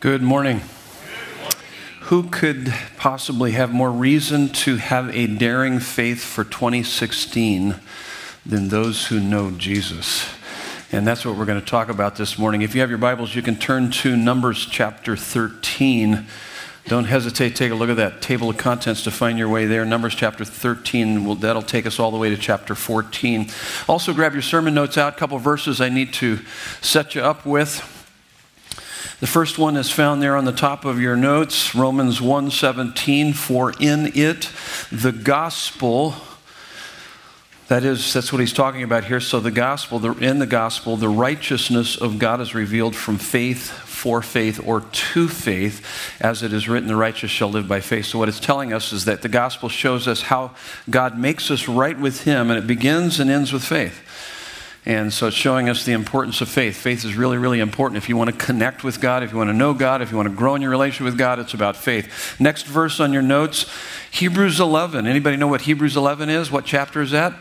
Good morning. Who could possibly have more reason to have a daring faith for 2016 than those who know Jesus? And that's what we're going to talk about this morning. If you have your Bibles, you can turn to Numbers chapter 13. Don't hesitate, take a look at that table of contents to find your way there. Numbers chapter 13, well, that'll take us all the way to chapter 14. Also, grab your sermon notes out, a couple verses I need to set you up with. The first one is found there on the top of your notes, Romans 1:17, for in it the gospel that is that's what he's talking about here. So the gospel, the, in the gospel, the righteousness of God is revealed from faith for faith or to faith, as it is written, the righteous shall live by faith. So, what it's telling us is that the gospel shows us how God makes us right with Him, and it begins and ends with faith. And so it's showing us the importance of faith. Faith is really, really important. If you want to connect with God, if you want to know God, if you want to grow in your relationship with God, it's about faith. Next verse on your notes, Hebrews 11. Anybody know what Hebrews 11 is? What chapter is that?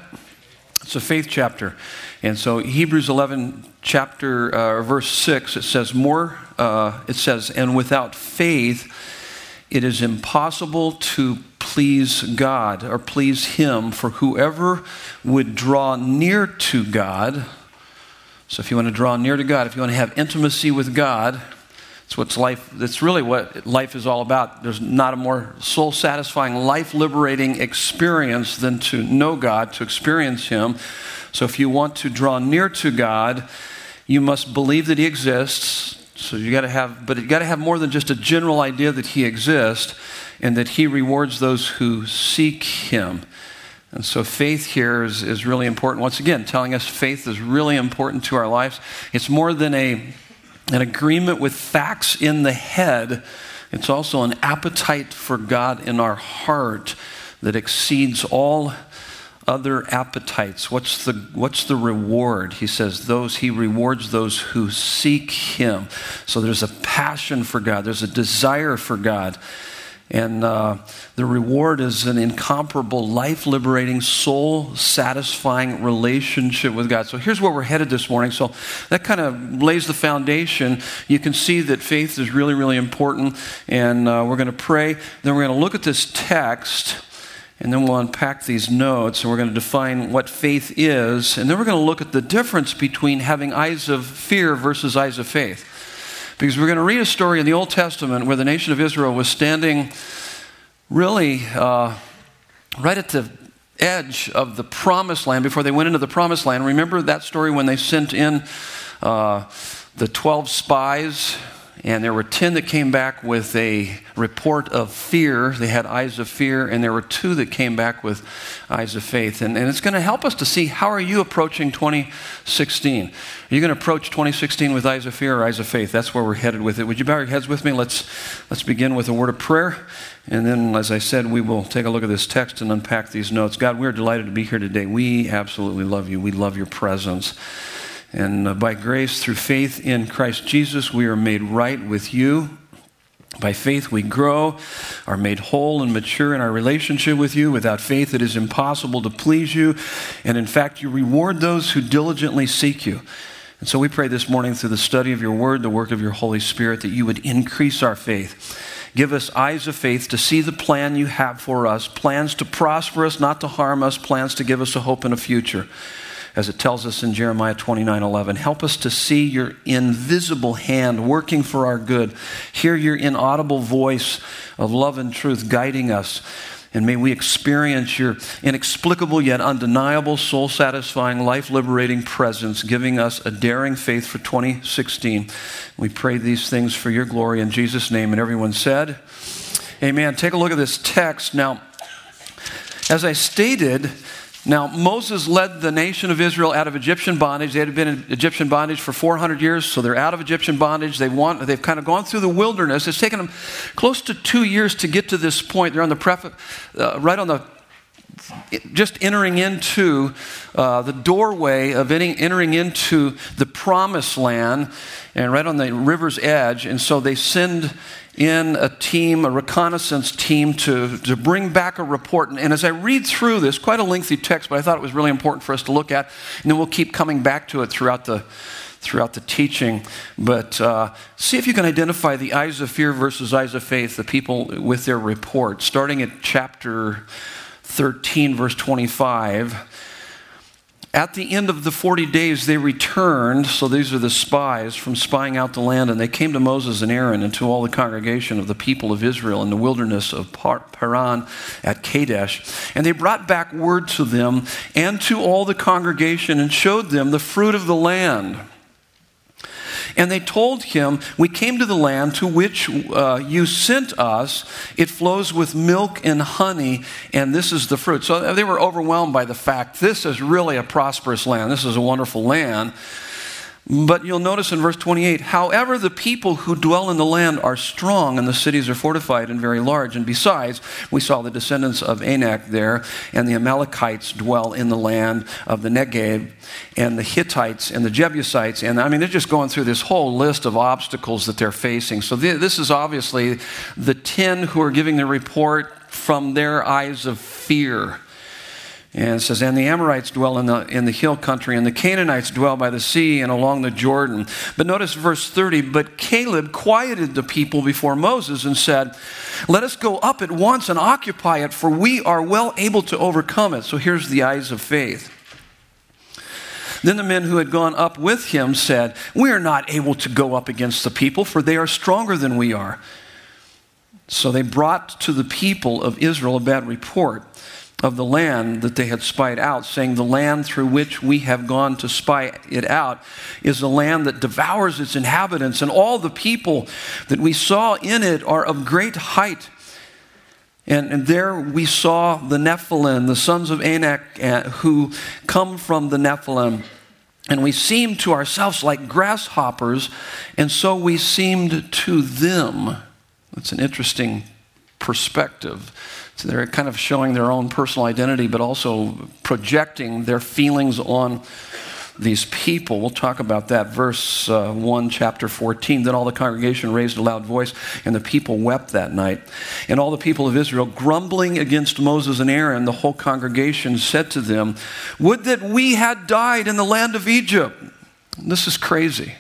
It's a faith chapter. And so Hebrews 11, chapter, uh, verse 6, it says more, uh, it says, and without faith, it is impossible to please God or please Him, for whoever would draw near to God. So, if you want to draw near to God, if you want to have intimacy with God, it's what's life. That's really what life is all about. There's not a more soul satisfying, life liberating experience than to know God, to experience Him. So, if you want to draw near to God, you must believe that He exists. So you got to have, but you got to have more than just a general idea that He exists and that He rewards those who seek Him. And so faith here is, is really important. Once again, telling us faith is really important to our lives. It's more than a, an agreement with facts in the head, it's also an appetite for God in our heart that exceeds all other appetites. What's the, what's the reward? He says, those, he rewards those who seek him. So there's a passion for God, there's a desire for God. And uh, the reward is an incomparable, life liberating, soul satisfying relationship with God. So here's where we're headed this morning. So that kind of lays the foundation. You can see that faith is really, really important. And uh, we're going to pray. Then we're going to look at this text and then we'll unpack these notes and we're going to define what faith is. And then we're going to look at the difference between having eyes of fear versus eyes of faith. Because we're going to read a story in the Old Testament where the nation of Israel was standing really uh, right at the edge of the promised land before they went into the promised land. Remember that story when they sent in uh, the 12 spies and there were 10 that came back with a report of fear. They had eyes of fear. And there were two that came back with eyes of faith. And, and it's going to help us to see how are you approaching 2016? Are you going to approach 2016 with eyes of fear or eyes of faith? That's where we're headed with it. Would you bow your heads with me? Let's, let's begin with a word of prayer. And then, as I said, we will take a look at this text and unpack these notes. God, we're delighted to be here today. We absolutely love you. We love your presence. And uh, by grace, through faith in Christ Jesus, we are made right with you. By faith, we grow, are made whole and mature in our relationship with you. Without faith, it is impossible to please you. And in fact, you reward those who diligently seek you. And so we pray this morning through the study of your word, the work of your Holy Spirit, that you would increase our faith. Give us eyes of faith to see the plan you have for us plans to prosper us, not to harm us, plans to give us a hope and a future as it tells us in Jeremiah 29 11. Help us to see your invisible hand working for our good, hear your inaudible voice of love and truth guiding us. And may we experience your inexplicable yet undeniable, soul satisfying, life liberating presence, giving us a daring faith for 2016. We pray these things for your glory in Jesus' name. And everyone said, Amen. Take a look at this text. Now, as I stated, now, Moses led the nation of Israel out of Egyptian bondage. They had been in Egyptian bondage for 400 years, so they're out of Egyptian bondage. They want, they've kind of gone through the wilderness. It's taken them close to two years to get to this point. They're on the pref- uh, right on the just entering into uh, the doorway of entering into the promised land and right on the river's edge. And so they send in a team, a reconnaissance team, to, to bring back a report. And, and as I read through this, quite a lengthy text, but I thought it was really important for us to look at. And then we'll keep coming back to it throughout the throughout the teaching. But uh, see if you can identify the eyes of fear versus eyes of faith, the people with their report. Starting at chapter 13, verse 25. At the end of the 40 days, they returned. So these are the spies from spying out the land. And they came to Moses and Aaron and to all the congregation of the people of Israel in the wilderness of Paran at Kadesh. And they brought back word to them and to all the congregation and showed them the fruit of the land. And they told him, We came to the land to which uh, you sent us. It flows with milk and honey, and this is the fruit. So they were overwhelmed by the fact this is really a prosperous land. This is a wonderful land. But you'll notice in verse 28 however, the people who dwell in the land are strong, and the cities are fortified and very large. And besides, we saw the descendants of Anak there, and the Amalekites dwell in the land of the Negev, and the Hittites and the Jebusites. And I mean, they're just going through this whole list of obstacles that they're facing. So this is obviously the 10 who are giving the report from their eyes of fear. And it says, And the Amorites dwell in the, in the hill country, and the Canaanites dwell by the sea and along the Jordan. But notice verse 30 But Caleb quieted the people before Moses and said, Let us go up at once and occupy it, for we are well able to overcome it. So here's the eyes of faith. Then the men who had gone up with him said, We are not able to go up against the people, for they are stronger than we are. So they brought to the people of Israel a bad report of the land that they had spied out, saying, The land through which we have gone to spy it out is a land that devours its inhabitants, and all the people that we saw in it are of great height. And, and there we saw the Nephilim, the sons of Anak, uh, who come from the Nephilim. And we seemed to ourselves like grasshoppers, and so we seemed to them. That's an interesting perspective. So they're kind of showing their own personal identity, but also projecting their feelings on these people. We'll talk about that. Verse uh, 1, chapter 14. Then all the congregation raised a loud voice, and the people wept that night. And all the people of Israel, grumbling against Moses and Aaron, the whole congregation said to them, Would that we had died in the land of Egypt. This is crazy.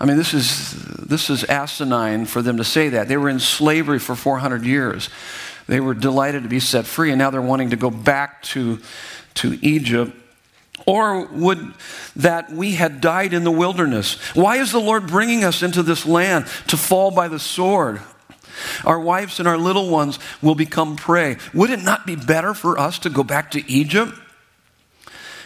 I mean, this is, this is asinine for them to say that. They were in slavery for 400 years. They were delighted to be set free, and now they're wanting to go back to, to Egypt. Or would that we had died in the wilderness? Why is the Lord bringing us into this land to fall by the sword? Our wives and our little ones will become prey. Would it not be better for us to go back to Egypt?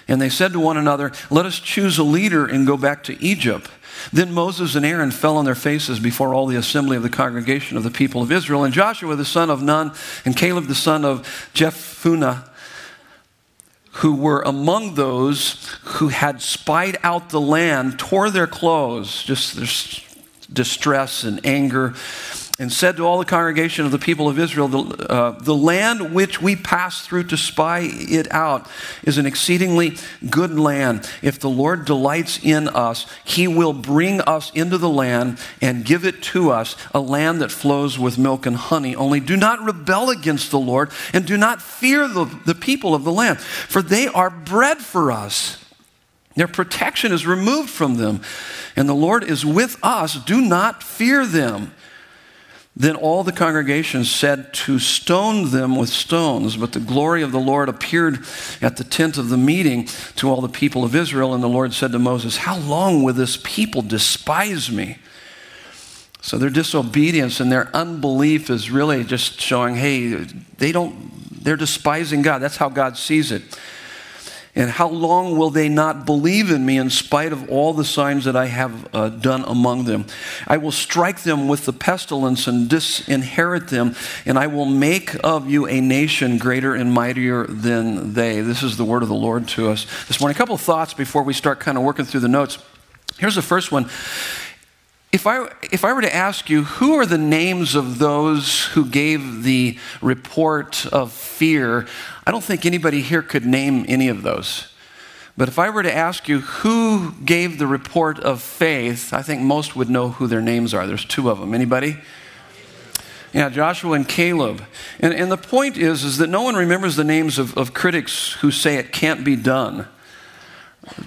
And they said to one another, Let us choose a leader and go back to Egypt then Moses and Aaron fell on their faces before all the assembly of the congregation of the people of Israel. And Joshua the son of Nun and Caleb the son of Jephunneh, who were among those who had spied out the land, tore their clothes, just their distress and anger and said to all the congregation of the people of Israel, the, uh, the land which we passed through to spy it out is an exceedingly good land. If the Lord delights in us, he will bring us into the land and give it to us, a land that flows with milk and honey. Only do not rebel against the Lord and do not fear the, the people of the land, for they are bread for us. Their protection is removed from them, and the Lord is with us. Do not fear them. Then all the congregation said to stone them with stones, but the glory of the Lord appeared at the tent of the meeting to all the people of Israel. And the Lord said to Moses, How long will this people despise me? So their disobedience and their unbelief is really just showing, hey, they don't, they're despising God. That's how God sees it. And how long will they not believe in me in spite of all the signs that I have uh, done among them? I will strike them with the pestilence and disinherit them, and I will make of you a nation greater and mightier than they. This is the word of the Lord to us this morning. A couple of thoughts before we start kind of working through the notes. Here's the first one. If I, if I were to ask you, who are the names of those who gave the report of fear? I don't think anybody here could name any of those. But if I were to ask you who gave the report of faith, I think most would know who their names are. There's two of them. Anybody? Yeah, Joshua and Caleb. And, and the point is, is that no one remembers the names of, of critics who say it can't be done.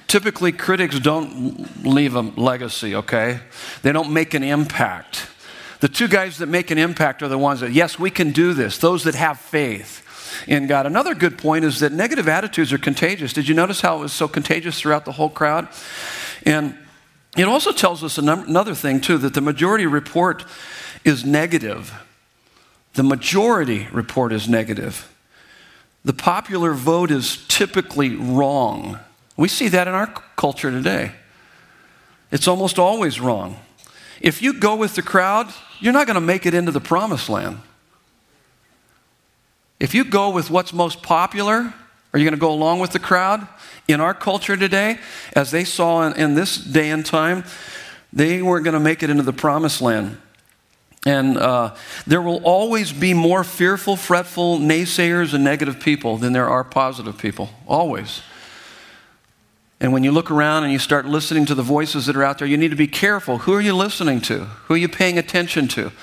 Typically, critics don't leave a legacy, okay? They don't make an impact. The two guys that make an impact are the ones that, yes, we can do this, those that have faith in God. Another good point is that negative attitudes are contagious. Did you notice how it was so contagious throughout the whole crowd? And it also tells us another thing, too, that the majority report is negative. The majority report is negative. The popular vote is typically wrong. We see that in our culture today. It's almost always wrong. If you go with the crowd, you're not going to make it into the promised land. If you go with what's most popular, are you going to go along with the crowd? In our culture today, as they saw in, in this day and time, they weren't going to make it into the promised land. And uh, there will always be more fearful, fretful, naysayers, and negative people than there are positive people. Always. And when you look around and you start listening to the voices that are out there, you need to be careful. Who are you listening to? Who are you paying attention to?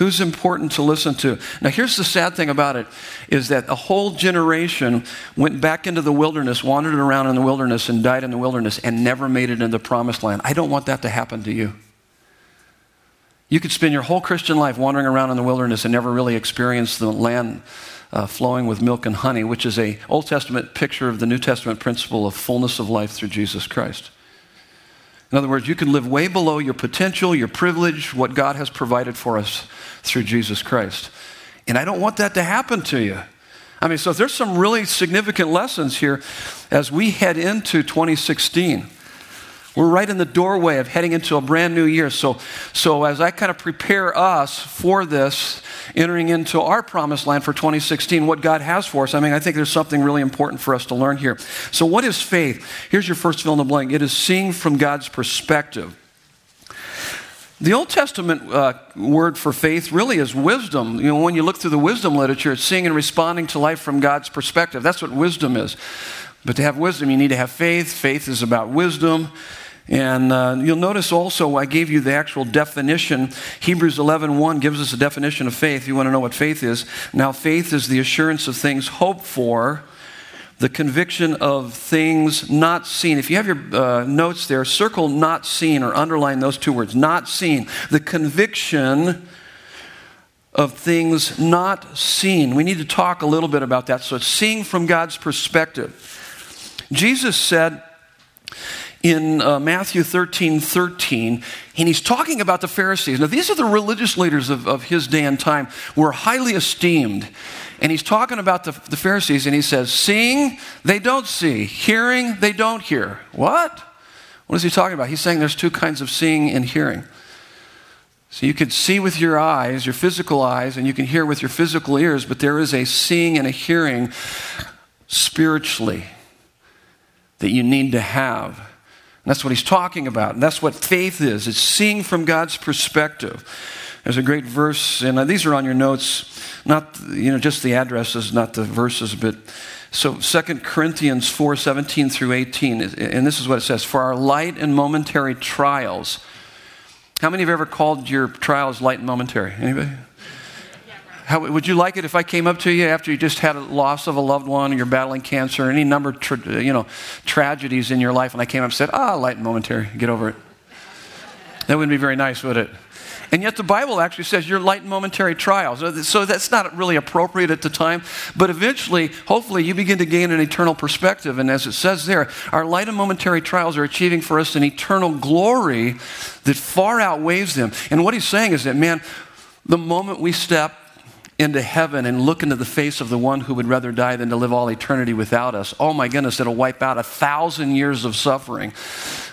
Who's important to listen to? Now, here's the sad thing about it is that a whole generation went back into the wilderness, wandered around in the wilderness, and died in the wilderness and never made it into the promised land. I don't want that to happen to you. You could spend your whole Christian life wandering around in the wilderness and never really experience the land uh, flowing with milk and honey, which is a Old Testament picture of the New Testament principle of fullness of life through Jesus Christ. In other words, you can live way below your potential, your privilege, what God has provided for us through Jesus Christ. And I don't want that to happen to you. I mean, so there's some really significant lessons here as we head into 2016. We're right in the doorway of heading into a brand new year. So, so as I kind of prepare us for this, entering into our promised land for 2016, what God has for us, I mean, I think there's something really important for us to learn here. So, what is faith? Here's your first fill in the blank it is seeing from God's perspective. The Old Testament uh, word for faith really is wisdom. You know, when you look through the wisdom literature, it's seeing and responding to life from God's perspective. That's what wisdom is. But to have wisdom, you need to have faith. Faith is about wisdom. And uh, you'll notice also, I gave you the actual definition. Hebrews 11 1 gives us a definition of faith. You want to know what faith is. Now, faith is the assurance of things hoped for, the conviction of things not seen. If you have your uh, notes there, circle not seen or underline those two words not seen. The conviction of things not seen. We need to talk a little bit about that. So it's seeing from God's perspective. Jesus said, in uh, Matthew 13 13, and he's talking about the Pharisees. Now, these are the religious leaders of, of his day and time, were highly esteemed. And he's talking about the, the Pharisees, and he says, Seeing, they don't see. Hearing, they don't hear. What? What is he talking about? He's saying there's two kinds of seeing and hearing. So you could see with your eyes, your physical eyes, and you can hear with your physical ears, but there is a seeing and a hearing spiritually that you need to have. That's what he's talking about. And that's what faith is it's seeing from God's perspective. There's a great verse, and uh, these are on your notes, not you know just the addresses, not the verses, but so 2 Corinthians 4 17 through 18, and this is what it says For our light and momentary trials. How many have ever called your trials light and momentary? Anybody? How, would you like it if I came up to you after you just had a loss of a loved one, or you're battling cancer, any number of tra- you know, tragedies in your life, and I came up and said, ah, light and momentary, get over it? That wouldn't be very nice, would it? And yet the Bible actually says you're light and momentary trials. So that's not really appropriate at the time. But eventually, hopefully, you begin to gain an eternal perspective. And as it says there, our light and momentary trials are achieving for us an eternal glory that far outweighs them. And what he's saying is that, man, the moment we step into heaven and look into the face of the one who would rather die than to live all eternity without us, oh my goodness, it'll wipe out a thousand years of suffering.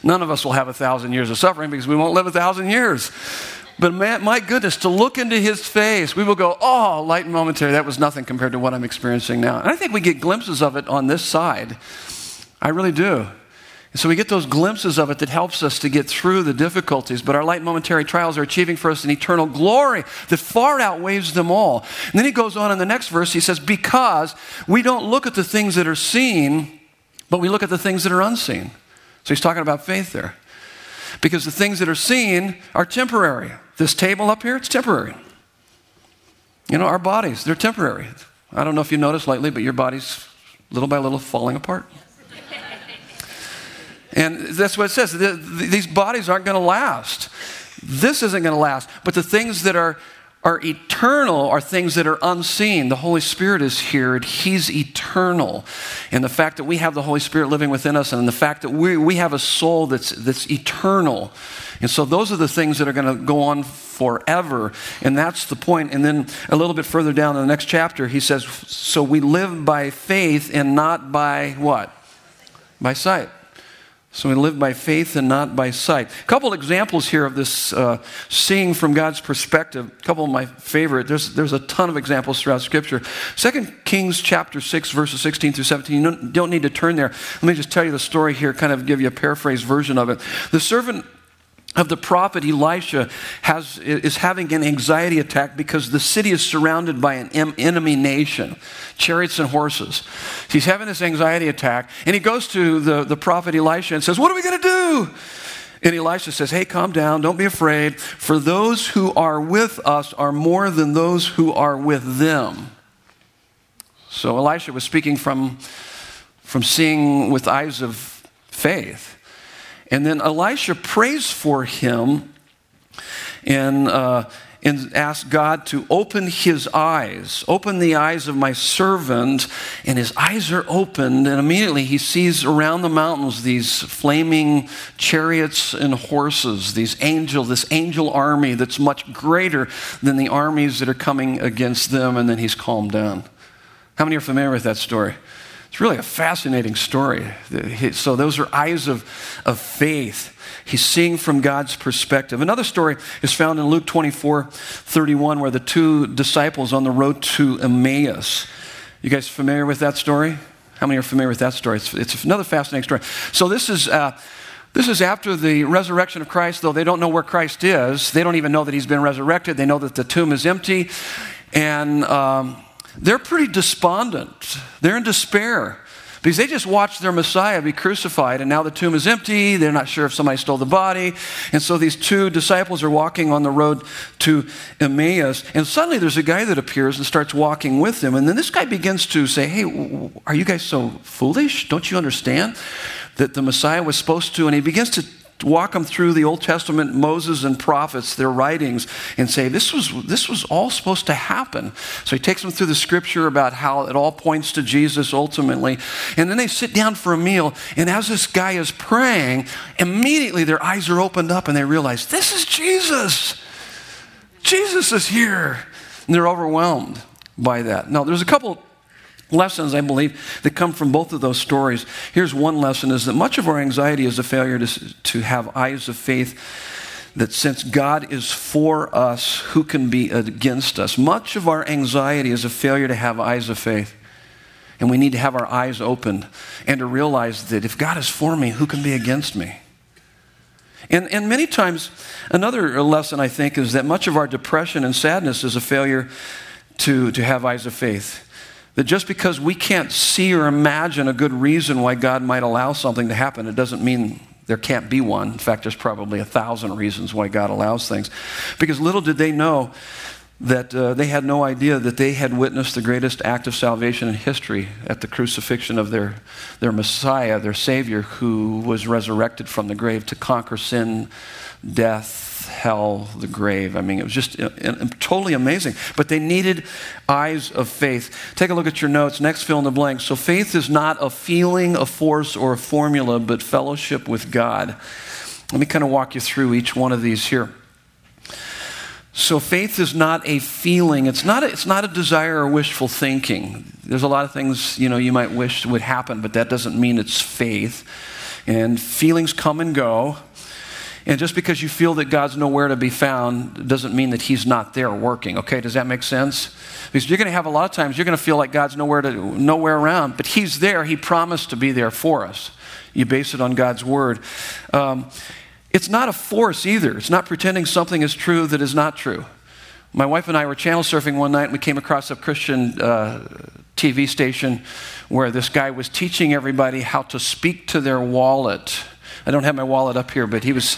None of us will have a thousand years of suffering because we won't live a thousand years. But man, my goodness, to look into his face, we will go, oh, light and momentary. That was nothing compared to what I'm experiencing now. And I think we get glimpses of it on this side. I really do. And so we get those glimpses of it that helps us to get through the difficulties. But our light momentary trials are achieving for us an eternal glory that far outweighs them all. And then he goes on in the next verse, he says, Because we don't look at the things that are seen, but we look at the things that are unseen. So he's talking about faith there. Because the things that are seen are temporary. This table up here, it's temporary. You know, our bodies, they're temporary. I don't know if you noticed lately, but your body's little by little falling apart. And that's what it says. These bodies aren't going to last. This isn't going to last. But the things that are are eternal are things that are unseen. The Holy Spirit is here, and He's eternal. And the fact that we have the Holy Spirit living within us, and the fact that we, we have a soul that's, that's eternal. And so, those are the things that are going to go on forever. And that's the point. And then a little bit further down in the next chapter, he says, So we live by faith and not by what? By sight. So we live by faith and not by sight. A couple examples here of this uh, seeing from God's perspective. A couple of my favorite. There's, there's a ton of examples throughout Scripture. Second Kings chapter 6, verses 16 through 17. You don't, don't need to turn there. Let me just tell you the story here, kind of give you a paraphrased version of it. The servant of the prophet Elisha has, is having an anxiety attack because the city is surrounded by an enemy nation, chariots and horses. He's having this anxiety attack, and he goes to the, the prophet Elisha and says, What are we going to do? And Elisha says, Hey, calm down, don't be afraid, for those who are with us are more than those who are with them. So Elisha was speaking from, from seeing with eyes of faith. And then Elisha prays for him and, uh, and asks God to open his eyes, open the eyes of my servant. And his eyes are opened, and immediately he sees around the mountains these flaming chariots and horses, these angel, this angel army that's much greater than the armies that are coming against them. And then he's calmed down. How many are familiar with that story? It's really a fascinating story. So, those are eyes of, of faith. He's seeing from God's perspective. Another story is found in Luke 24 31, where the two disciples on the road to Emmaus. You guys familiar with that story? How many are familiar with that story? It's, it's another fascinating story. So, this is. Uh, this is after the resurrection of Christ, though they don't know where Christ is. They don't even know that he's been resurrected. They know that the tomb is empty. And um, they're pretty despondent. They're in despair because they just watched their Messiah be crucified, and now the tomb is empty. They're not sure if somebody stole the body. And so these two disciples are walking on the road to Emmaus, and suddenly there's a guy that appears and starts walking with them. And then this guy begins to say, Hey, are you guys so foolish? Don't you understand that the Messiah was supposed to? And he begins to walk them through the Old Testament, Moses and prophets, their writings, and say, this was, this was all supposed to happen. So he takes them through the scripture about how it all points to Jesus ultimately. And then they sit down for a meal, and as this guy is praying, immediately their eyes are opened up and they realize, this is Jesus. Jesus is here. And they're overwhelmed by that. Now, there's a couple lessons, I believe, that come from both of those stories. Here's one lesson is that much of our anxiety is a failure to, to have eyes of faith that since God is for us, who can be against us? Much of our anxiety is a failure to have eyes of faith. And we need to have our eyes opened and to realize that if God is for me, who can be against me? And, and many times, another lesson I think is that much of our depression and sadness is a failure to, to have eyes of faith. That just because we can't see or imagine a good reason why God might allow something to happen, it doesn't mean there can't be one. In fact, there's probably a thousand reasons why God allows things. Because little did they know that uh, they had no idea that they had witnessed the greatest act of salvation in history at the crucifixion of their, their Messiah, their Savior, who was resurrected from the grave to conquer sin, death, hell, the grave. I mean, it was just uh, uh, totally amazing. But they needed eyes of faith. Take a look at your notes. Next, fill in the blank. So, faith is not a feeling, a force, or a formula, but fellowship with God. Let me kind of walk you through each one of these here. So faith is not a feeling. It's not a, it's not a desire or wishful thinking. There's a lot of things, you know, you might wish would happen, but that doesn't mean it's faith. And feelings come and go. And just because you feel that God's nowhere to be found doesn't mean that He's not there working. Okay, does that make sense? Because you're going to have a lot of times you're going to feel like God's nowhere to nowhere around, but He's there. He promised to be there for us. You base it on God's word. Um, it's not a force either. It's not pretending something is true that is not true. My wife and I were channel surfing one night and we came across a Christian uh, TV station where this guy was teaching everybody how to speak to their wallet I don't have my wallet up here, but he was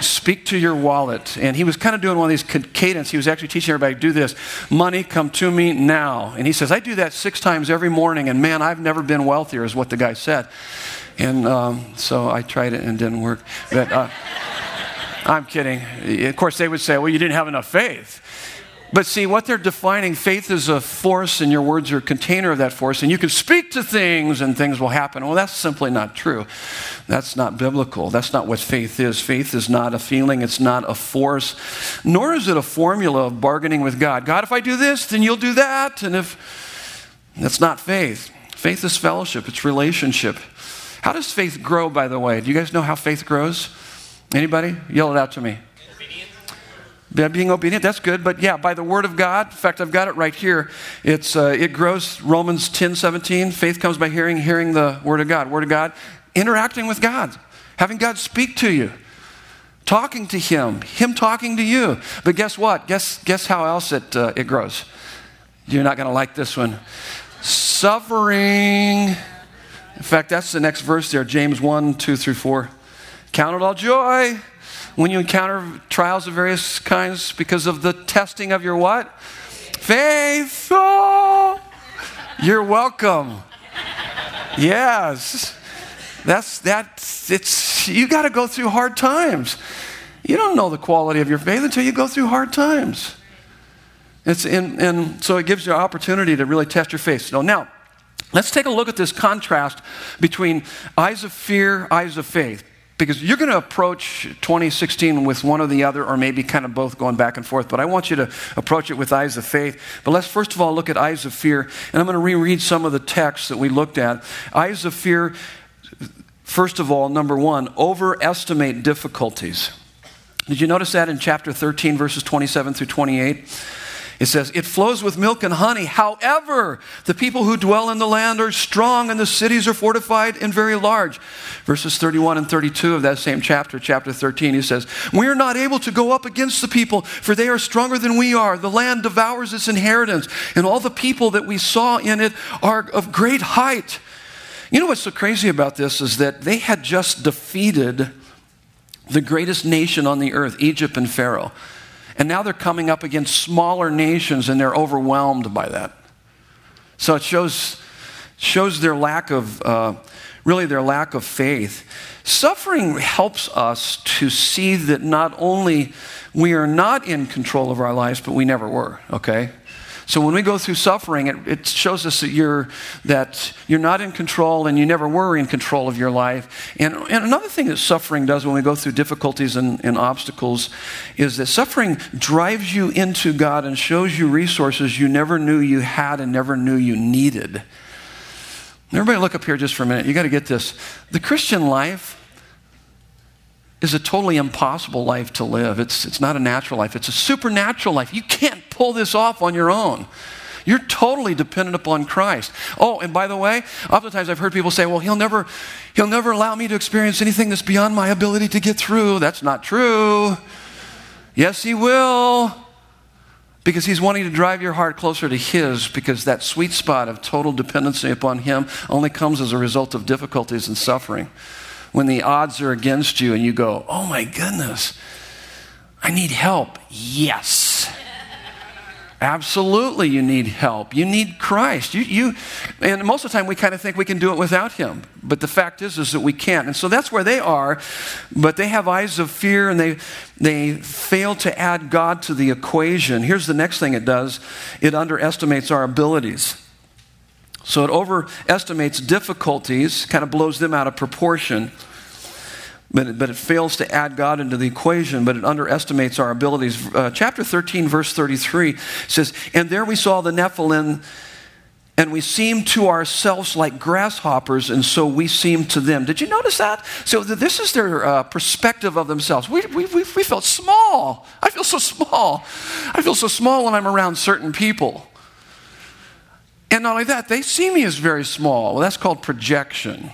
speak to your wallet. And he was kind of doing one of these cadence. He was actually teaching everybody do this money come to me now. And he says, I do that six times every morning, and man, I've never been wealthier, is what the guy said. And um, so I tried it and it didn't work. But uh, I'm kidding. Of course, they would say, well, you didn't have enough faith. But see, what they're defining, faith is a force, and your words are a container of that force, and you can speak to things and things will happen. Well, that's simply not true. That's not biblical. That's not what faith is. Faith is not a feeling, it's not a force, nor is it a formula of bargaining with God. God, if I do this, then you'll do that. And if that's not faith, faith is fellowship, it's relationship. How does faith grow, by the way? Do you guys know how faith grows? Anybody? Yell it out to me. Being obedient, that's good. But yeah, by the word of God. In fact, I've got it right here. It's, uh, it grows, Romans 10 17. Faith comes by hearing, hearing the word of God. Word of God, interacting with God, having God speak to you, talking to Him, Him talking to you. But guess what? Guess, guess how else it, uh, it grows? You're not going to like this one. Suffering. In fact, that's the next verse there, James 1 2 through 4. Count it all joy when you encounter trials of various kinds because of the testing of your what? Faith. Oh, you're welcome. Yes. That's that it's you got to go through hard times. You don't know the quality of your faith until you go through hard times. It's in, and so it gives you an opportunity to really test your faith. So now, let's take a look at this contrast between eyes of fear, eyes of faith because you're going to approach 2016 with one or the other, or maybe kind of both going back and forth. But I want you to approach it with eyes of faith. But let's first of all look at eyes of fear. And I'm going to reread some of the texts that we looked at. Eyes of fear, first of all, number one, overestimate difficulties. Did you notice that in chapter 13, verses 27 through 28? It says, It flows with milk and honey. However, the people who dwell in the land are strong, and the cities are fortified and very large. Verses 31 and 32 of that same chapter, chapter 13, he says, We are not able to go up against the people, for they are stronger than we are. The land devours its inheritance, and all the people that we saw in it are of great height. You know what's so crazy about this is that they had just defeated the greatest nation on the earth, Egypt and Pharaoh. And now they're coming up against smaller nations and they're overwhelmed by that. So it shows, shows their lack of, uh, really their lack of faith. Suffering helps us to see that not only we are not in control of our lives, but we never were, okay? So when we go through suffering, it, it, shows us that you're, that you're not in control and you never were in control of your life. And, and another thing that suffering does when we go through difficulties and, and obstacles is that suffering drives you into God and shows you resources you never knew you had and never knew you needed. Everybody, look up here just for a minute. You got to get this. The Christian life is a totally impossible life to live. It's, it's not a natural life, it's a supernatural life. You can't pull this off on your own. You're totally dependent upon Christ. Oh, and by the way, oftentimes I've heard people say, well, he'll never, he'll never allow me to experience anything that's beyond my ability to get through. That's not true. Yes, he will. Because he's wanting to drive your heart closer to his, because that sweet spot of total dependency upon him only comes as a result of difficulties and suffering when the odds are against you and you go, oh my goodness, I need help. Yes. Absolutely, you need help. You need Christ. You, you, and most of the time, we kind of think we can do it without Him. But the fact is, is that we can't. And so that's where they are. But they have eyes of fear, and they they fail to add God to the equation. Here's the next thing it does: it underestimates our abilities. So it overestimates difficulties, kind of blows them out of proportion. But it, but it fails to add God into the equation, but it underestimates our abilities. Uh, chapter 13, verse 33 says, And there we saw the Nephilim, and we seemed to ourselves like grasshoppers, and so we seemed to them. Did you notice that? So this is their uh, perspective of themselves. We, we, we, we felt small. I feel so small. I feel so small when I'm around certain people. And not only that, they see me as very small. Well, that's called projection.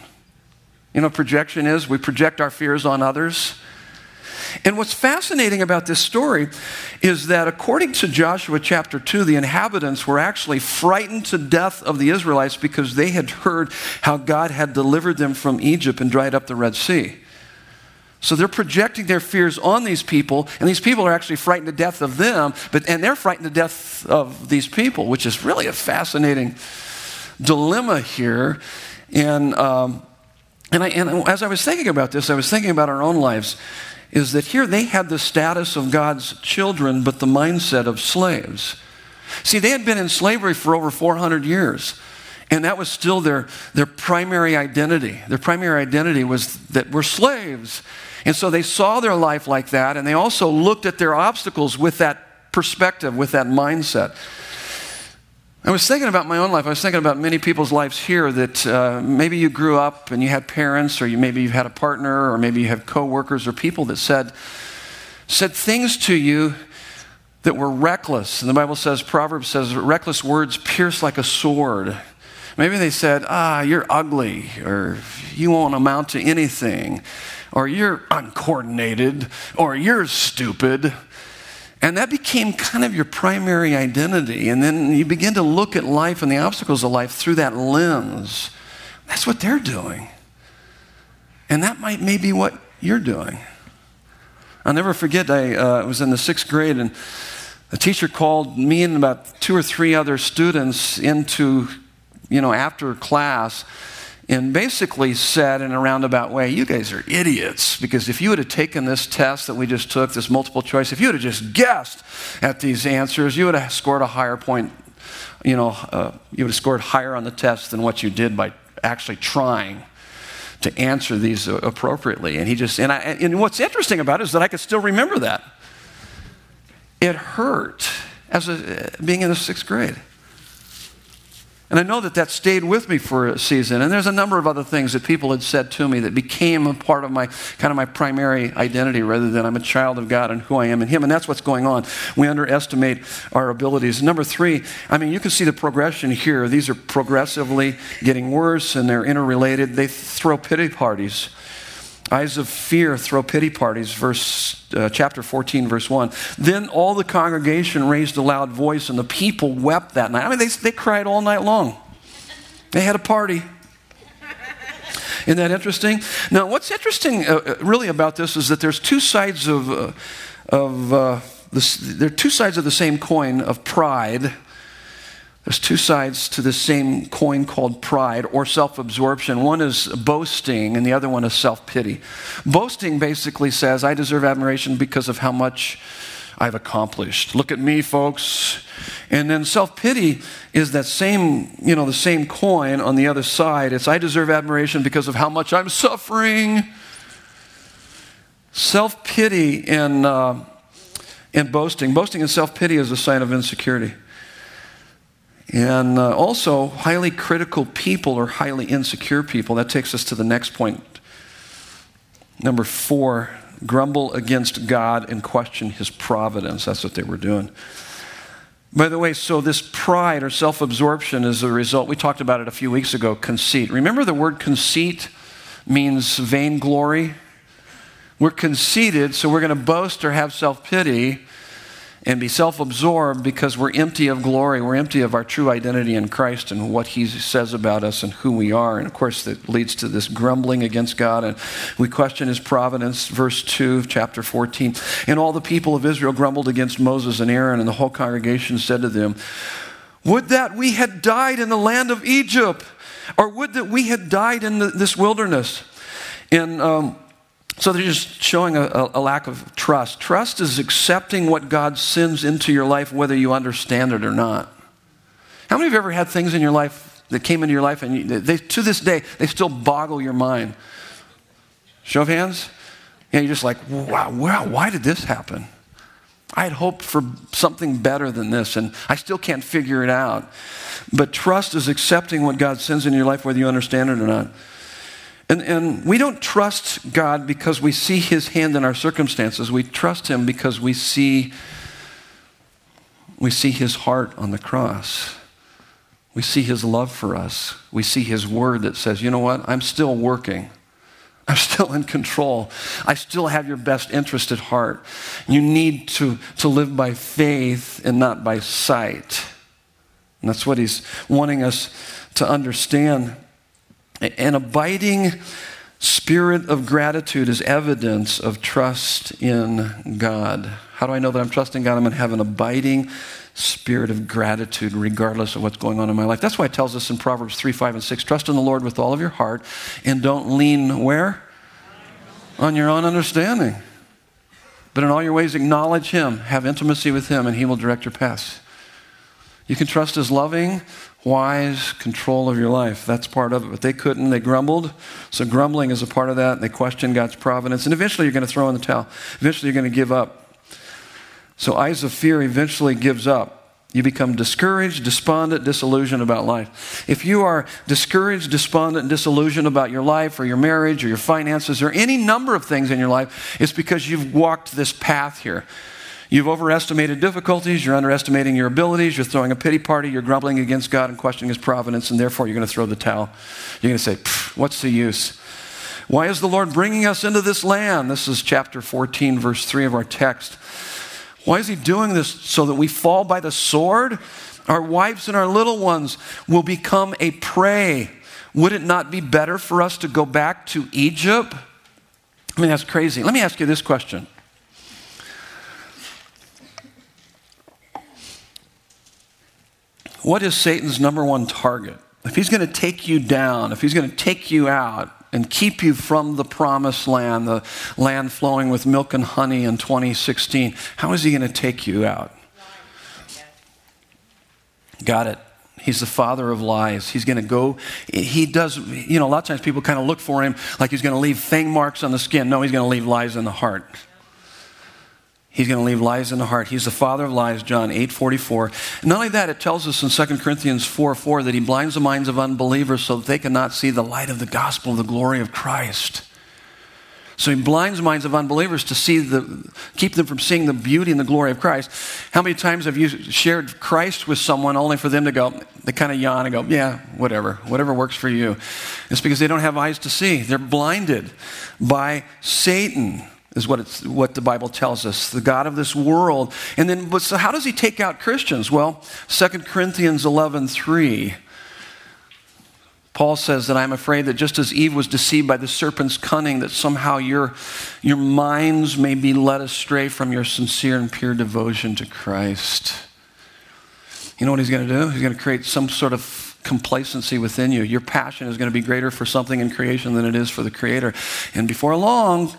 You know projection is? We project our fears on others. And what's fascinating about this story is that according to Joshua chapter 2, the inhabitants were actually frightened to death of the Israelites because they had heard how God had delivered them from Egypt and dried up the Red Sea. So they're projecting their fears on these people, and these people are actually frightened to death of them, but, and they're frightened to death of these people, which is really a fascinating dilemma here. And um, And, I, and as I was thinking about this, I was thinking about our own lives, is that here they had the status of God's children, but the mindset of slaves. See, they had been in slavery for over 400 years. And that was still their, their primary identity. Their primary identity was that we're slaves. And so they saw their life like that, and they also looked at their obstacles with that perspective, with that mindset. I was thinking about my own life. I was thinking about many people's lives here that uh, maybe you grew up and you had parents, or you, maybe you had a partner, or maybe you have coworkers or people that said, said things to you that were reckless. And the Bible says, Proverbs says, reckless words pierce like a sword. Maybe they said, ah, you're ugly, or you won't amount to anything, or you're uncoordinated, or you're stupid. And that became kind of your primary identity. And then you begin to look at life and the obstacles of life through that lens. That's what they're doing. And that might maybe what you're doing. I'll never forget, I uh, was in the sixth grade, and a teacher called me and about two or three other students into you know, after class and basically said in a roundabout way, You guys are idiots. Because if you would have taken this test that we just took, this multiple choice, if you would have just guessed at these answers, you would have scored a higher point. You know, uh, you would have scored higher on the test than what you did by actually trying to answer these appropriately. And he just, and, I, and what's interesting about it is that I could still remember that. It hurt as a, being in the sixth grade. And I know that that stayed with me for a season. And there's a number of other things that people had said to me that became a part of my kind of my primary identity rather than I'm a child of God and who I am in Him. And that's what's going on. We underestimate our abilities. Number three, I mean, you can see the progression here. These are progressively getting worse and they're interrelated. They throw pity parties Eyes of fear throw pity parties, verse, uh, chapter 14, verse 1. Then all the congregation raised a loud voice, and the people wept that night. I mean, they, they cried all night long. They had a party. Isn't that interesting? Now, what's interesting uh, uh really about this is that there's two sides of, uh, of uh, there are two sides of the same coin of pride there's two sides to the same coin called pride or self absorption. One is boasting, and the other one is self pity. Boasting basically says, I deserve admiration because of how much I've accomplished. Look at me, folks. And then self pity is that same, you know, the same coin on the other side. It's, I deserve admiration because of how much I'm suffering. Self pity and, uh, and boasting. Boasting and self pity is a sign of insecurity. And uh, also, highly critical people or highly insecure people. That takes us to the next point. Number four, grumble against God and question his providence. That's what they were doing. By the way, so this pride or self absorption is a result, we talked about it a few weeks ago, conceit. Remember the word conceit means vainglory? We're conceited, so we're going to boast or have self pity and be self absorbed because we're empty of glory. We're empty of our true identity in Christ and what He says about us and who we are. And of course, that leads to this grumbling against God. And we question His providence. Verse 2 of chapter 14. And all the people of Israel grumbled against Moses and Aaron, and the whole congregation said to them, Would that we had died in the land of Egypt, or would that we had died in the, this wilderness. And um, so they're just showing a, a, lack of trust. Trust is accepting what God sends into your life, whether you understand it or not. How many of you ever had things in your life that came into your life and you, they, to this day, they still boggle your mind? Show of hands? Yeah, you're just like, wow, wow, why did this happen? I had hoped for something better than this, and I still can't figure it out. But trust is accepting what God sends in your life, whether you understand it or not. And, and we don't trust God because we see his hand in our circumstances. We trust him because we see, we see his heart on the cross. We see his love for us. We see his word that says, you know what? I'm still working. I'm still in control. I still have your best interest at heart. You need to, to live by faith and not by sight. And that's what he's wanting us to understand. An abiding spirit of gratitude is evidence of trust in God. How do I know that I'm trusting God? I'm going to have an abiding spirit of gratitude regardless of what's going on in my life. That's why it tells us in Proverbs 3, 5, and 6 trust in the Lord with all of your heart and don't lean where? On your own understanding. But in all your ways, acknowledge Him, have intimacy with Him, and He will direct your paths. You can trust His loving, wise control of your life. That's part of it. But they couldn't. They grumbled. So grumbling is a part of that. And They questioned God's providence. And eventually you're going to throw in the towel. Eventually you're going to give up. So eyes of fear eventually gives up. You become discouraged, despondent, disillusioned about life. If you are discouraged, despondent, disillusioned about your life or your marriage or your finances or any number of things in your life, it's because you've walked this path here. You've overestimated difficulties, you're underestimating your abilities, you're throwing a pity party, you're grumbling against God and questioning His providence, and therefore you're going to throw the towel. You're going to say, What's the use? Why is the Lord bringing us into this land? This is chapter 14, verse 3 of our text. Why is He doing this? So that we fall by the sword? Our wives and our little ones will become a prey. Would it not be better for us to go back to Egypt? I mean, that's crazy. Let me ask you this question What is Satan's number one target? If he's going to take you down, if he's going to take you out and keep you from the promised land, the land flowing with milk and honey in 2016, how is he going to take you out? Got it. He's the father of lies. He's going to go, he does, you know, a lot of times people kind of look for him like he's going to leave fang marks on the skin. No, he's going to leave lies in the heart. He's going to leave lies in the heart. He's the father of lies, John 8 44. not only that, it tells us in 2 Corinthians 4 4 that he blinds the minds of unbelievers so that they cannot see the light of the gospel, the glory of Christ. So he blinds minds of unbelievers to see the, keep them from seeing the beauty and the glory of Christ. How many times have you shared Christ with someone only for them to go, they kind of yawn and go, yeah, whatever, whatever works for you? It's because they don't have eyes to see. They're blinded by Satan is what, it's, what the Bible tells us, the God of this world. And then, but so how does he take out Christians? Well, 2 Corinthians 11 3. Paul says that I'm afraid that just as Eve was deceived by the serpent's cunning, that somehow your, your minds may be led astray from your sincere and pure devotion to Christ. You know what he's going to do? He's going to create some sort of complacency within you. Your passion is going to be greater for something in creation than it is for the Creator. And before long,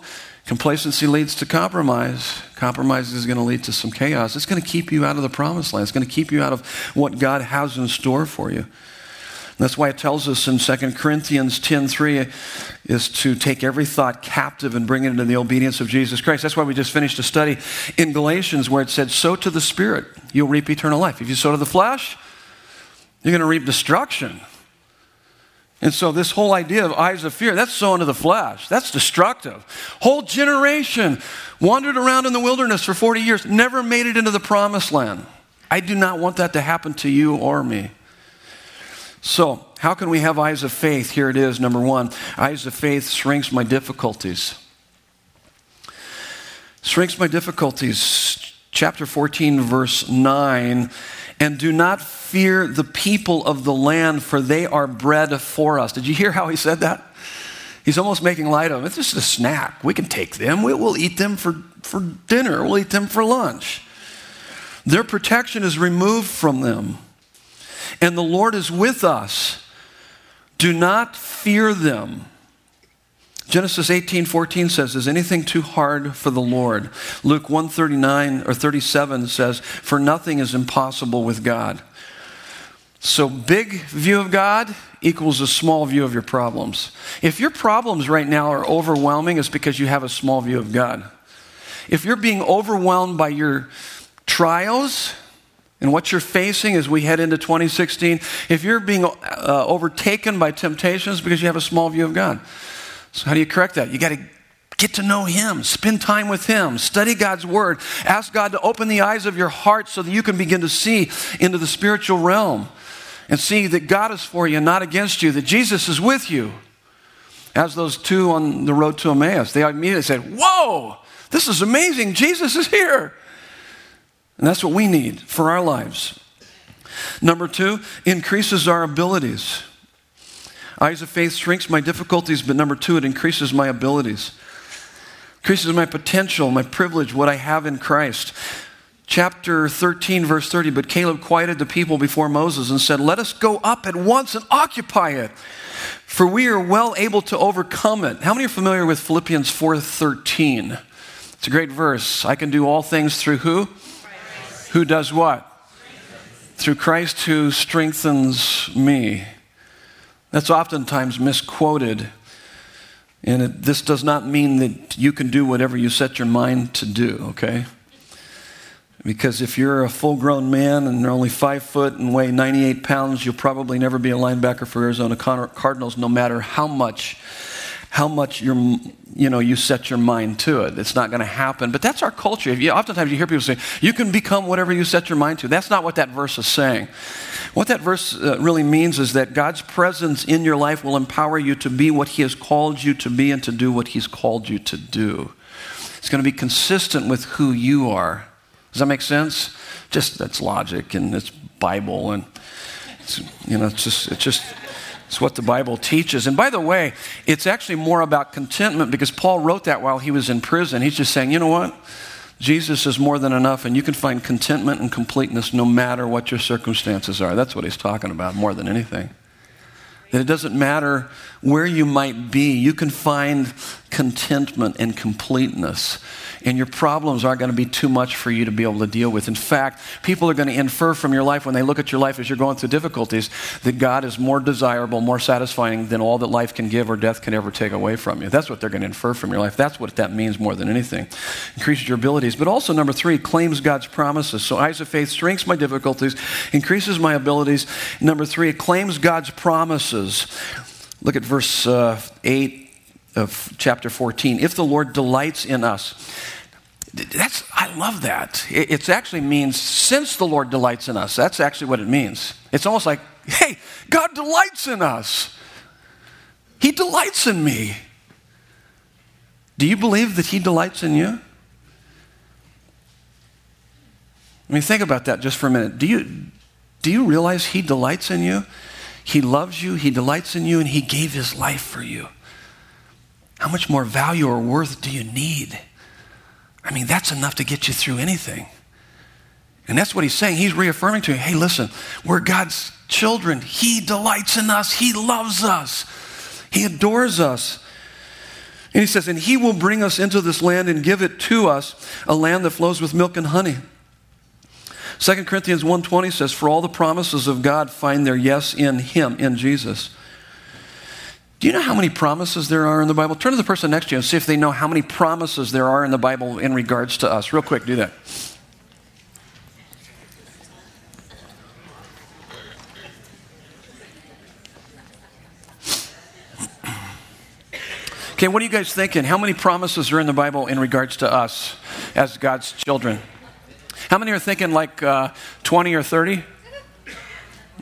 Complacency leads to compromise. Compromise is going to lead to some chaos. It's going to keep you out of the promised land. It's going to keep you out of what God has in store for you. That's why it tells us in 2 Corinthians 10:3 is to take every thought captive and bring it into the obedience of Jesus Christ. That's why we just finished a study in Galatians where it said, "Sow to the Spirit, you'll reap eternal life. If you sow to the flesh, you're going to reap destruction." And so, this whole idea of eyes of fear, that's sowing to the flesh. That's destructive. Whole generation wandered around in the wilderness for 40 years, never made it into the promised land. I do not want that to happen to you or me. So, how can we have eyes of faith? Here it is, number one eyes of faith shrinks my difficulties. Shrinks my difficulties. Chapter 14, verse 9 and do not fear the people of the land, for they are bread for us. Did you hear how he said that? He's almost making light of them. It's just a snack. We can take them. We, will eat them for, for dinner. We'll eat them for lunch. Their protection is removed from them. And the Lord is with us. Do not fear them. Genesis 18, 14 says, Is anything too hard for the Lord? Luke 139 or 37 says, For nothing is impossible with God. So, big view of God equals a small view of your problems. If your problems right now are overwhelming, it's because you have a small view of God. If you're being overwhelmed by your trials, and what you're facing as we head into 2016, if you're being uh, overtaken by temptations because you have a small view of God. So, how do you correct that? You got to get to know Him, spend time with Him, study God's Word, ask God to open the eyes of your heart so that you can begin to see into the spiritual realm and see that God is for you and not against you, that Jesus is with you. As those two on the road to Emmaus, they immediately said, Whoa, this is amazing. Jesus is here. And that's what we need for our lives. Number two, increases our abilities. Eyes of faith shrinks my difficulties, but number two, it increases my abilities, increases my potential, my privilege, what I have in Christ. chapter 13, verse 30. But Caleb quieted the people before Moses and said, Let us go up at once and occupy it, for we are well able to overcome it. How many are familiar with Philippians 4:13? It's a great verse. I can do all things through who? Christ. Who does what? Through Christ who strengthens me. That's oftentimes misquoted. And it, this does not mean that you can do whatever you set your mind to do, okay? Because if you're a full grown man and you're only five foot and weigh 98 pounds, you'll probably never be a linebacker for Arizona Cardinals, no matter how much how much you're, you know, you set your mind to it. It's not going to happen. But that's our culture. You, oftentimes you hear people say, you can become whatever you set your mind to. That's not what that verse is saying. What that verse uh, really means is that God's presence in your life will empower you to be what He has called you to be and to do what He's called you to do. It's going to be consistent with who you are. Does that make sense? Just that's logic and it's Bible and it's, you know, it's just, it's just, it's what the Bible teaches. And by the way, it's actually more about contentment because Paul wrote that while he was in prison. He's just saying, you know what? Jesus is more than enough, and you can find contentment and completeness no matter what your circumstances are. That's what he's talking about more than anything. That it doesn't matter where you might be, you can find contentment and completeness and your problems aren't going to be too much for you to be able to deal with. In fact, people are going to infer from your life when they look at your life as you're going through difficulties that God is more desirable, more satisfying than all that life can give or death can ever take away from you. That's what they're going to infer from your life. That's what that means more than anything. Increases your abilities. But also, number three, claims God's promises. So, eyes of faith shrinks my difficulties, increases my abilities. Number three, it claims God's promises. Look at verse uh, 8 of chapter 14. If the Lord delights in us, that's I love that. It actually means since the Lord delights in us. That's actually what it means. It's almost like, hey, God delights in us. He delights in me. Do you believe that He delights in you? I mean, think about that just for a minute. Do you, do you realize He delights in you? He loves you, He delights in you, and He gave His life for you. How much more value or worth do you need? I mean, that's enough to get you through anything. And that's what he's saying. He's reaffirming to you hey, listen, we're God's children. He delights in us, He loves us, He adores us. And he says, and He will bring us into this land and give it to us, a land that flows with milk and honey. 2 Corinthians 1:20 says for all the promises of God find their yes in him in Jesus. Do you know how many promises there are in the Bible? Turn to the person next to you and see if they know how many promises there are in the Bible in regards to us. Real quick, do that. Okay, what are you guys thinking? How many promises are in the Bible in regards to us as God's children? How many are thinking like uh, 20 or 30?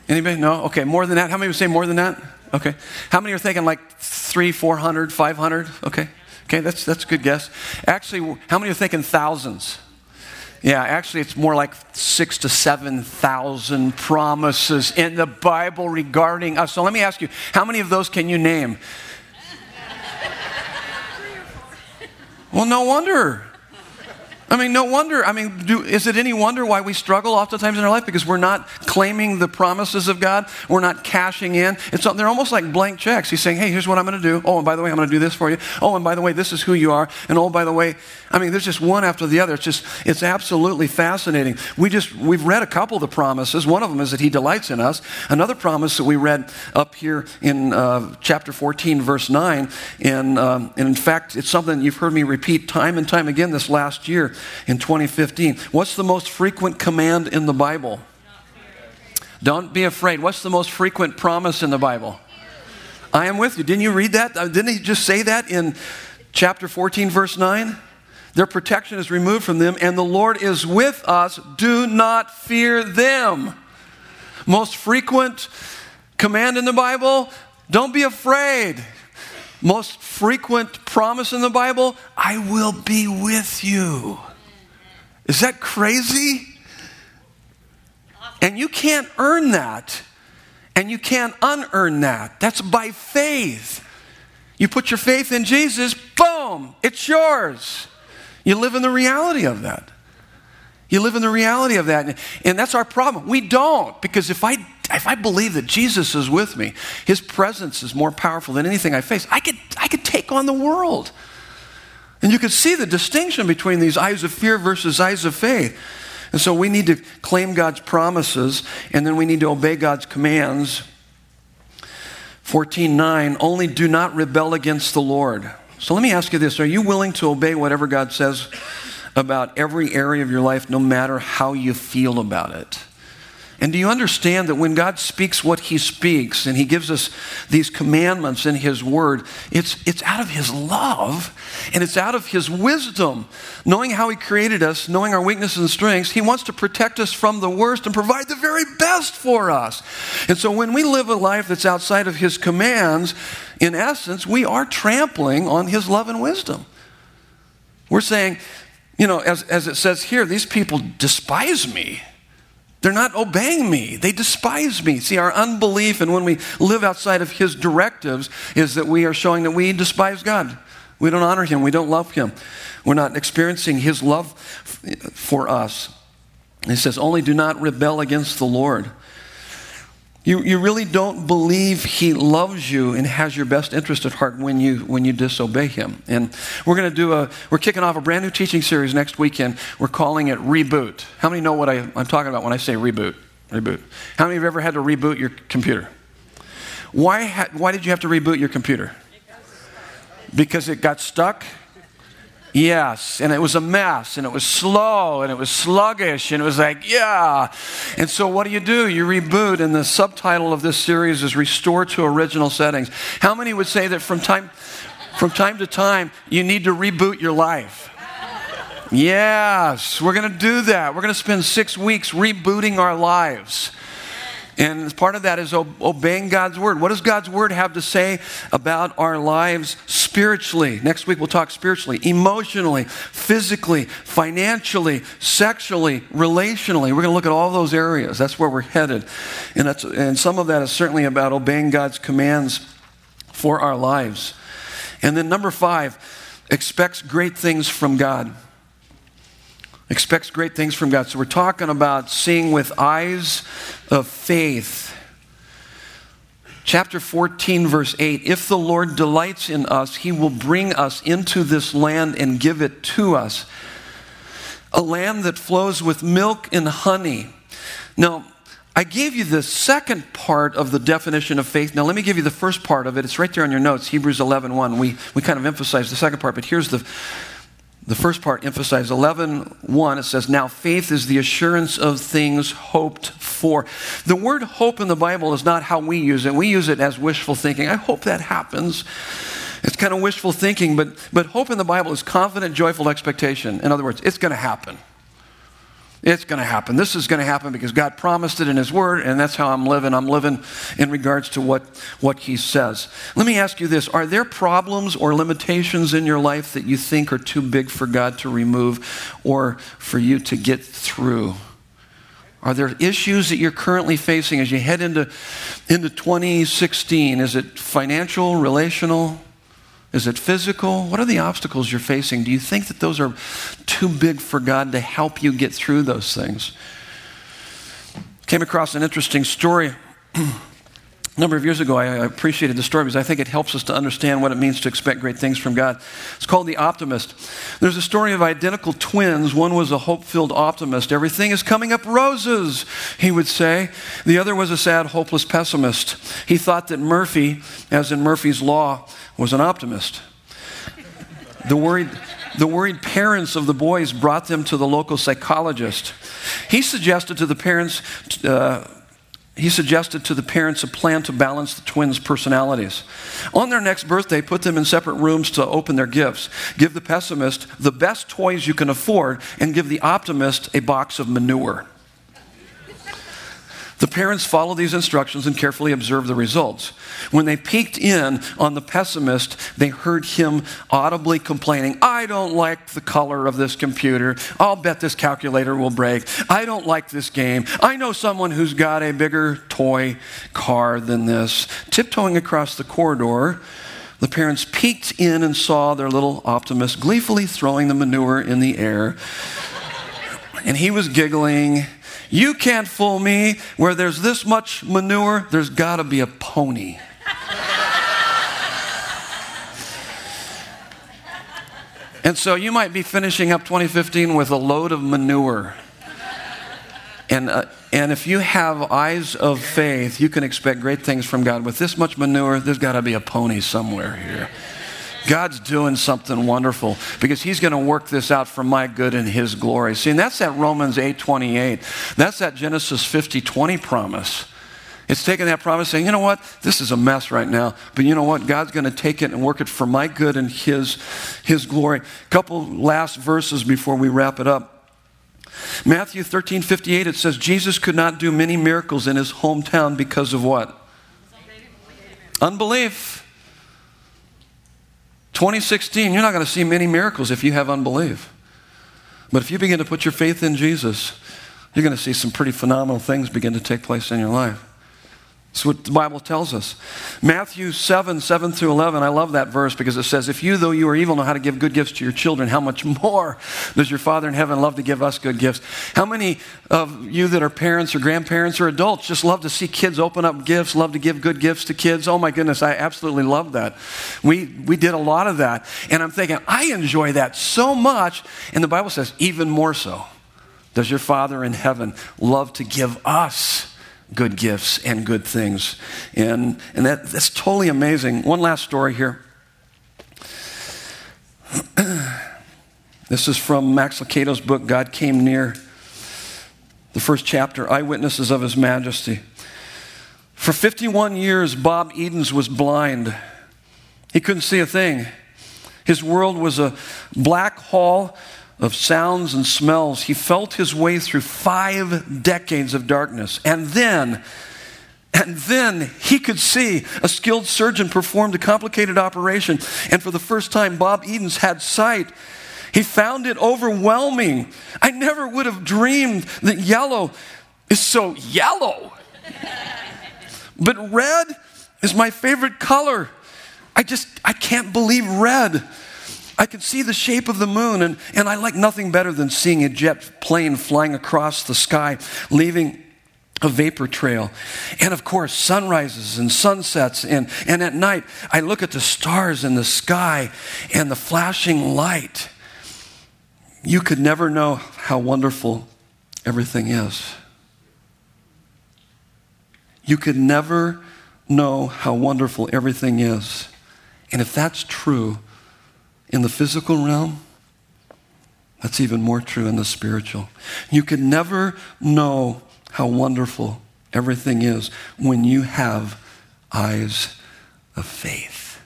Anybody? No? Okay, more than that. How many would say more than that? Okay. How many are thinking like three, 400, 500? Okay. Okay, that's, that's a good guess. Actually, how many are thinking thousands? Yeah, actually, it's more like six to 7,000 promises in the Bible regarding us. So let me ask you, how many of those can you name? well, no wonder. I mean, no wonder. I mean, do, is it any wonder why we struggle oftentimes in our life? Because we're not claiming the promises of God. We're not cashing in. It's, they're almost like blank checks. He's saying, hey, here's what I'm going to do. Oh, and by the way, I'm going to do this for you. Oh, and by the way, this is who you are. And oh, by the way, I mean, there's just one after the other. It's just, it's absolutely fascinating. We just, we've read a couple of the promises. One of them is that he delights in us. Another promise that we read up here in uh, chapter 14, verse 9. And, um, and in fact, it's something you've heard me repeat time and time again this last year in 2015. What's the most frequent command in the Bible? Don't be afraid. What's the most frequent promise in the Bible? I am with you. Didn't you read that? Uh, didn't he just say that in chapter 14, verse 9? Their protection is removed from them, and the Lord is with us. Do not fear them. Most frequent command in the Bible don't be afraid most frequent promise in the Bible I will be with you. Is that crazy? And you can't earn that. And you can't unearn that. That's by faith. You put your faith in Jesus, boom, it's yours. You live in the reality of that. You live in the reality of that. And that's our problem. We don't, because if I if I believe that Jesus is with me, his presence is more powerful than anything I face, I could, I could take on the world. And you can see the distinction between these eyes of fear versus eyes of faith. And so we need to claim God's promises, and then we need to obey God's commands. 14:9 Only do not rebel against the Lord. So let me ask you this, are you willing to obey whatever God says about every area of your life no matter how you feel about it? And do you understand that when God speaks what He speaks and He gives us these commandments in His Word, it's, it's out of His love and it's out of His wisdom. Knowing how He created us, knowing our weaknesses and strengths, He wants to protect us from the worst and provide the very best for us. And so when we live a life that's outside of His commands, in essence, we are trampling on His love and wisdom. We're saying, you know, as, as it says here, these people despise me. They're not obeying me. They despise me. See, our unbelief and when we live outside of His directives is that we are showing that we despise God. We don't honor Him. We don't love Him. We're not experiencing His love for us. He says, Only do not rebel against the Lord. You, you really don't believe he loves you and has your best interest at heart when you, when you disobey him. And we're going to do a, we're kicking off a brand new teaching series next weekend. We're calling it Reboot. How many know what I, I'm talking about when I say reboot? Reboot. How many of you ever had to reboot your computer? Why, ha, why did you have to reboot your computer? Because it got stuck? Yes, and it was a mess, and it was slow, and it was sluggish, and it was like, yeah. And so, what do you do? You reboot, and the subtitle of this series is Restore to Original Settings. How many would say that from time, from time to time, you need to reboot your life? Yes, we're going to do that. We're going to spend six weeks rebooting our lives. And part of that is obeying God's word. What does God's word have to say about our lives spiritually? Next week we'll talk spiritually, emotionally, physically, financially, sexually, relationally. We're going to look at all those areas. That's where we're headed. And, that's, and some of that is certainly about obeying God's commands for our lives. And then number five, expects great things from God expects great things from God. So we're talking about seeing with eyes of faith. Chapter 14, verse 8 If the Lord delights in us, he will bring us into this land and give it to us. A land that flows with milk and honey. Now, I gave you the second part of the definition of faith. Now, let me give you the first part of it. It's right there on your notes, Hebrews 11 1. We, we kind of emphasized the second part, but here's the, the first part emphasized 11 1 it says now faith is the assurance of things hoped for. The word hope in the bible is not how we use it. We use it as wishful thinking. I hope that happens. It's kind of wishful thinking but but hope in the bible is confident joyful expectation. In other words it's going to happen it's going to happen. This is going to happen because God promised it in His Word, and that's how I'm living. I'm living in regards to what, what He says. Let me ask you this Are there problems or limitations in your life that you think are too big for God to remove or for you to get through? Are there issues that you're currently facing as you head into, into 2016? Is it financial, relational? Is it physical? What are the obstacles you're facing? Do you think that those are too big for God to help you get through those things? Came across an interesting story. A number of years ago, I appreciated the story because I think it helps us to understand what it means to expect great things from God. It's called The Optimist. There's a story of identical twins. One was a hope filled optimist. Everything is coming up roses, he would say. The other was a sad, hopeless pessimist. He thought that Murphy, as in Murphy's Law, was an optimist. The worried, the worried parents of the boys brought them to the local psychologist. He suggested to the parents, uh, he suggested to the parents a plan to balance the twins' personalities. On their next birthday, put them in separate rooms to open their gifts. Give the pessimist the best toys you can afford, and give the optimist a box of manure. The parents followed these instructions and carefully observed the results. When they peeked in on the pessimist, they heard him audibly complaining, I don't like the color of this computer. I'll bet this calculator will break. I don't like this game. I know someone who's got a bigger toy car than this. Tiptoeing across the corridor, the parents peeked in and saw their little optimist gleefully throwing the manure in the air and he was giggling. You can't fool me. Where there's this much manure, there's got to be a pony. and so you might be finishing up 2015 with a load of manure. And, uh, and if you have eyes of faith, you can expect great things from God. With this much manure, there's got to be a pony somewhere here. God's doing something wonderful because he's going to work this out for my good and his glory. See, and that's that Romans 8:28. That's that Genesis 50:20 promise. It's taking that promise saying, you know what, this is a mess right now, but you know what, God's going to take it and work it for my good and his, his glory. A couple last verses before we wrap it up. Matthew 13, 58, it says, Jesus could not do many miracles in his hometown because of what? Unbelief. 2016, you're not going to see many miracles if you have unbelief. But if you begin to put your faith in Jesus, you're going to see some pretty phenomenal things begin to take place in your life. That's what the Bible tells us. Matthew 7, 7 through 11, I love that verse because it says, If you, though you are evil, know how to give good gifts to your children, how much more does your Father in heaven love to give us good gifts? How many of you that are parents or grandparents or adults just love to see kids open up gifts, love to give good gifts to kids? Oh my goodness, I absolutely love that. We, we did a lot of that. And I'm thinking, I enjoy that so much. And the Bible says, even more so does your Father in heaven love to give us good gifts and good things. And, and that, that's totally amazing. One last story here. this is from Max Lucado's book, God Came Near. The first chapter, Eyewitnesses of His Majesty. For 51 years, Bob Edens was blind. He couldn't see a thing. His world was a black hall of sounds and smells, he felt his way through five decades of darkness. And then, and then he could see a skilled surgeon performed a complicated operation. And for the first time, Bob Edens had sight. He found it overwhelming. I never would have dreamed that yellow is so yellow. but red is my favorite color. I just, I can't believe red. I can see the shape of the moon, and, and I like nothing better than seeing a jet plane flying across the sky, leaving a vapor trail. And of course, sunrises and sunsets. And, and at night, I look at the stars in the sky and the flashing light. You could never know how wonderful everything is. You could never know how wonderful everything is. And if that's true, in the physical realm, that's even more true in the spiritual. You can never know how wonderful everything is when you have eyes of faith.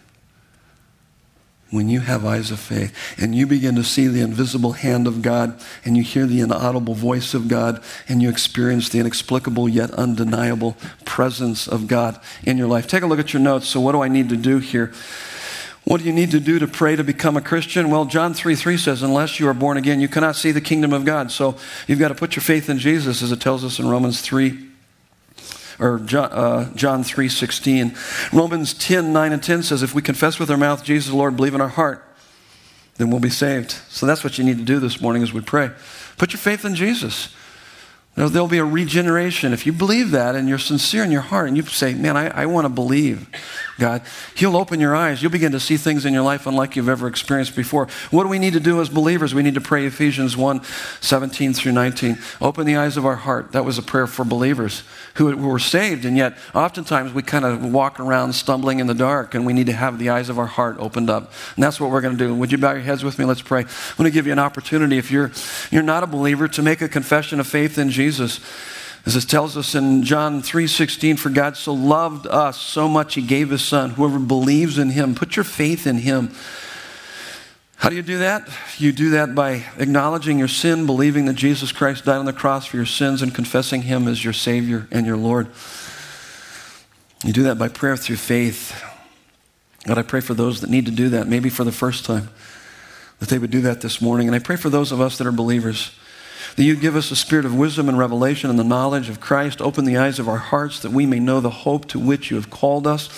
When you have eyes of faith and you begin to see the invisible hand of God and you hear the inaudible voice of God and you experience the inexplicable yet undeniable presence of God in your life. Take a look at your notes. So, what do I need to do here? What do you need to do to pray to become a Christian? Well, John 3 3 says, unless you are born again, you cannot see the kingdom of God. So you've got to put your faith in Jesus, as it tells us in Romans 3 or John, uh, John 3 16. Romans 10 9 and 10 says, if we confess with our mouth Jesus the Lord, believe in our heart, then we'll be saved. So that's what you need to do this morning as we pray. Put your faith in Jesus. There'll be a regeneration. If you believe that and you're sincere in your heart and you say, Man, I, I want to believe, God, He'll open your eyes. You'll begin to see things in your life unlike you've ever experienced before. What do we need to do as believers? We need to pray Ephesians 1 17 through 19. Open the eyes of our heart. That was a prayer for believers who were saved, and yet oftentimes we kind of walk around stumbling in the dark, and we need to have the eyes of our heart opened up. And that's what we're going to do. Would you bow your heads with me? Let's pray. I want to give you an opportunity, if you're, you're not a believer, to make a confession of faith in Jesus. As it tells us in John 3:16, for God so loved us so much he gave his son. Whoever believes in him, put your faith in him. How do you do that? You do that by acknowledging your sin, believing that Jesus Christ died on the cross for your sins, and confessing him as your Savior and your Lord. You do that by prayer through faith. God, I pray for those that need to do that, maybe for the first time, that they would do that this morning. And I pray for those of us that are believers that you give us a spirit of wisdom and revelation and the knowledge of Christ. Open the eyes of our hearts that we may know the hope to which you have called us,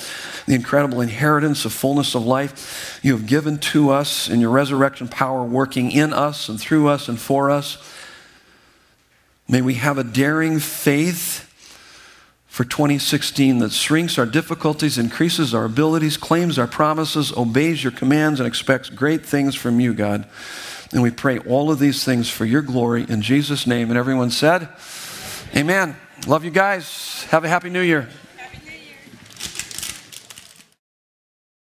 the incredible inheritance of fullness of life you have given to us in your resurrection power working in us and through us and for us. May we have a daring faith for 2016 that shrinks our difficulties, increases our abilities, claims our promises, obeys your commands, and expects great things from you, God. And we pray all of these things for your glory in Jesus' name. And everyone said, Amen. Love you guys. Have a happy new year.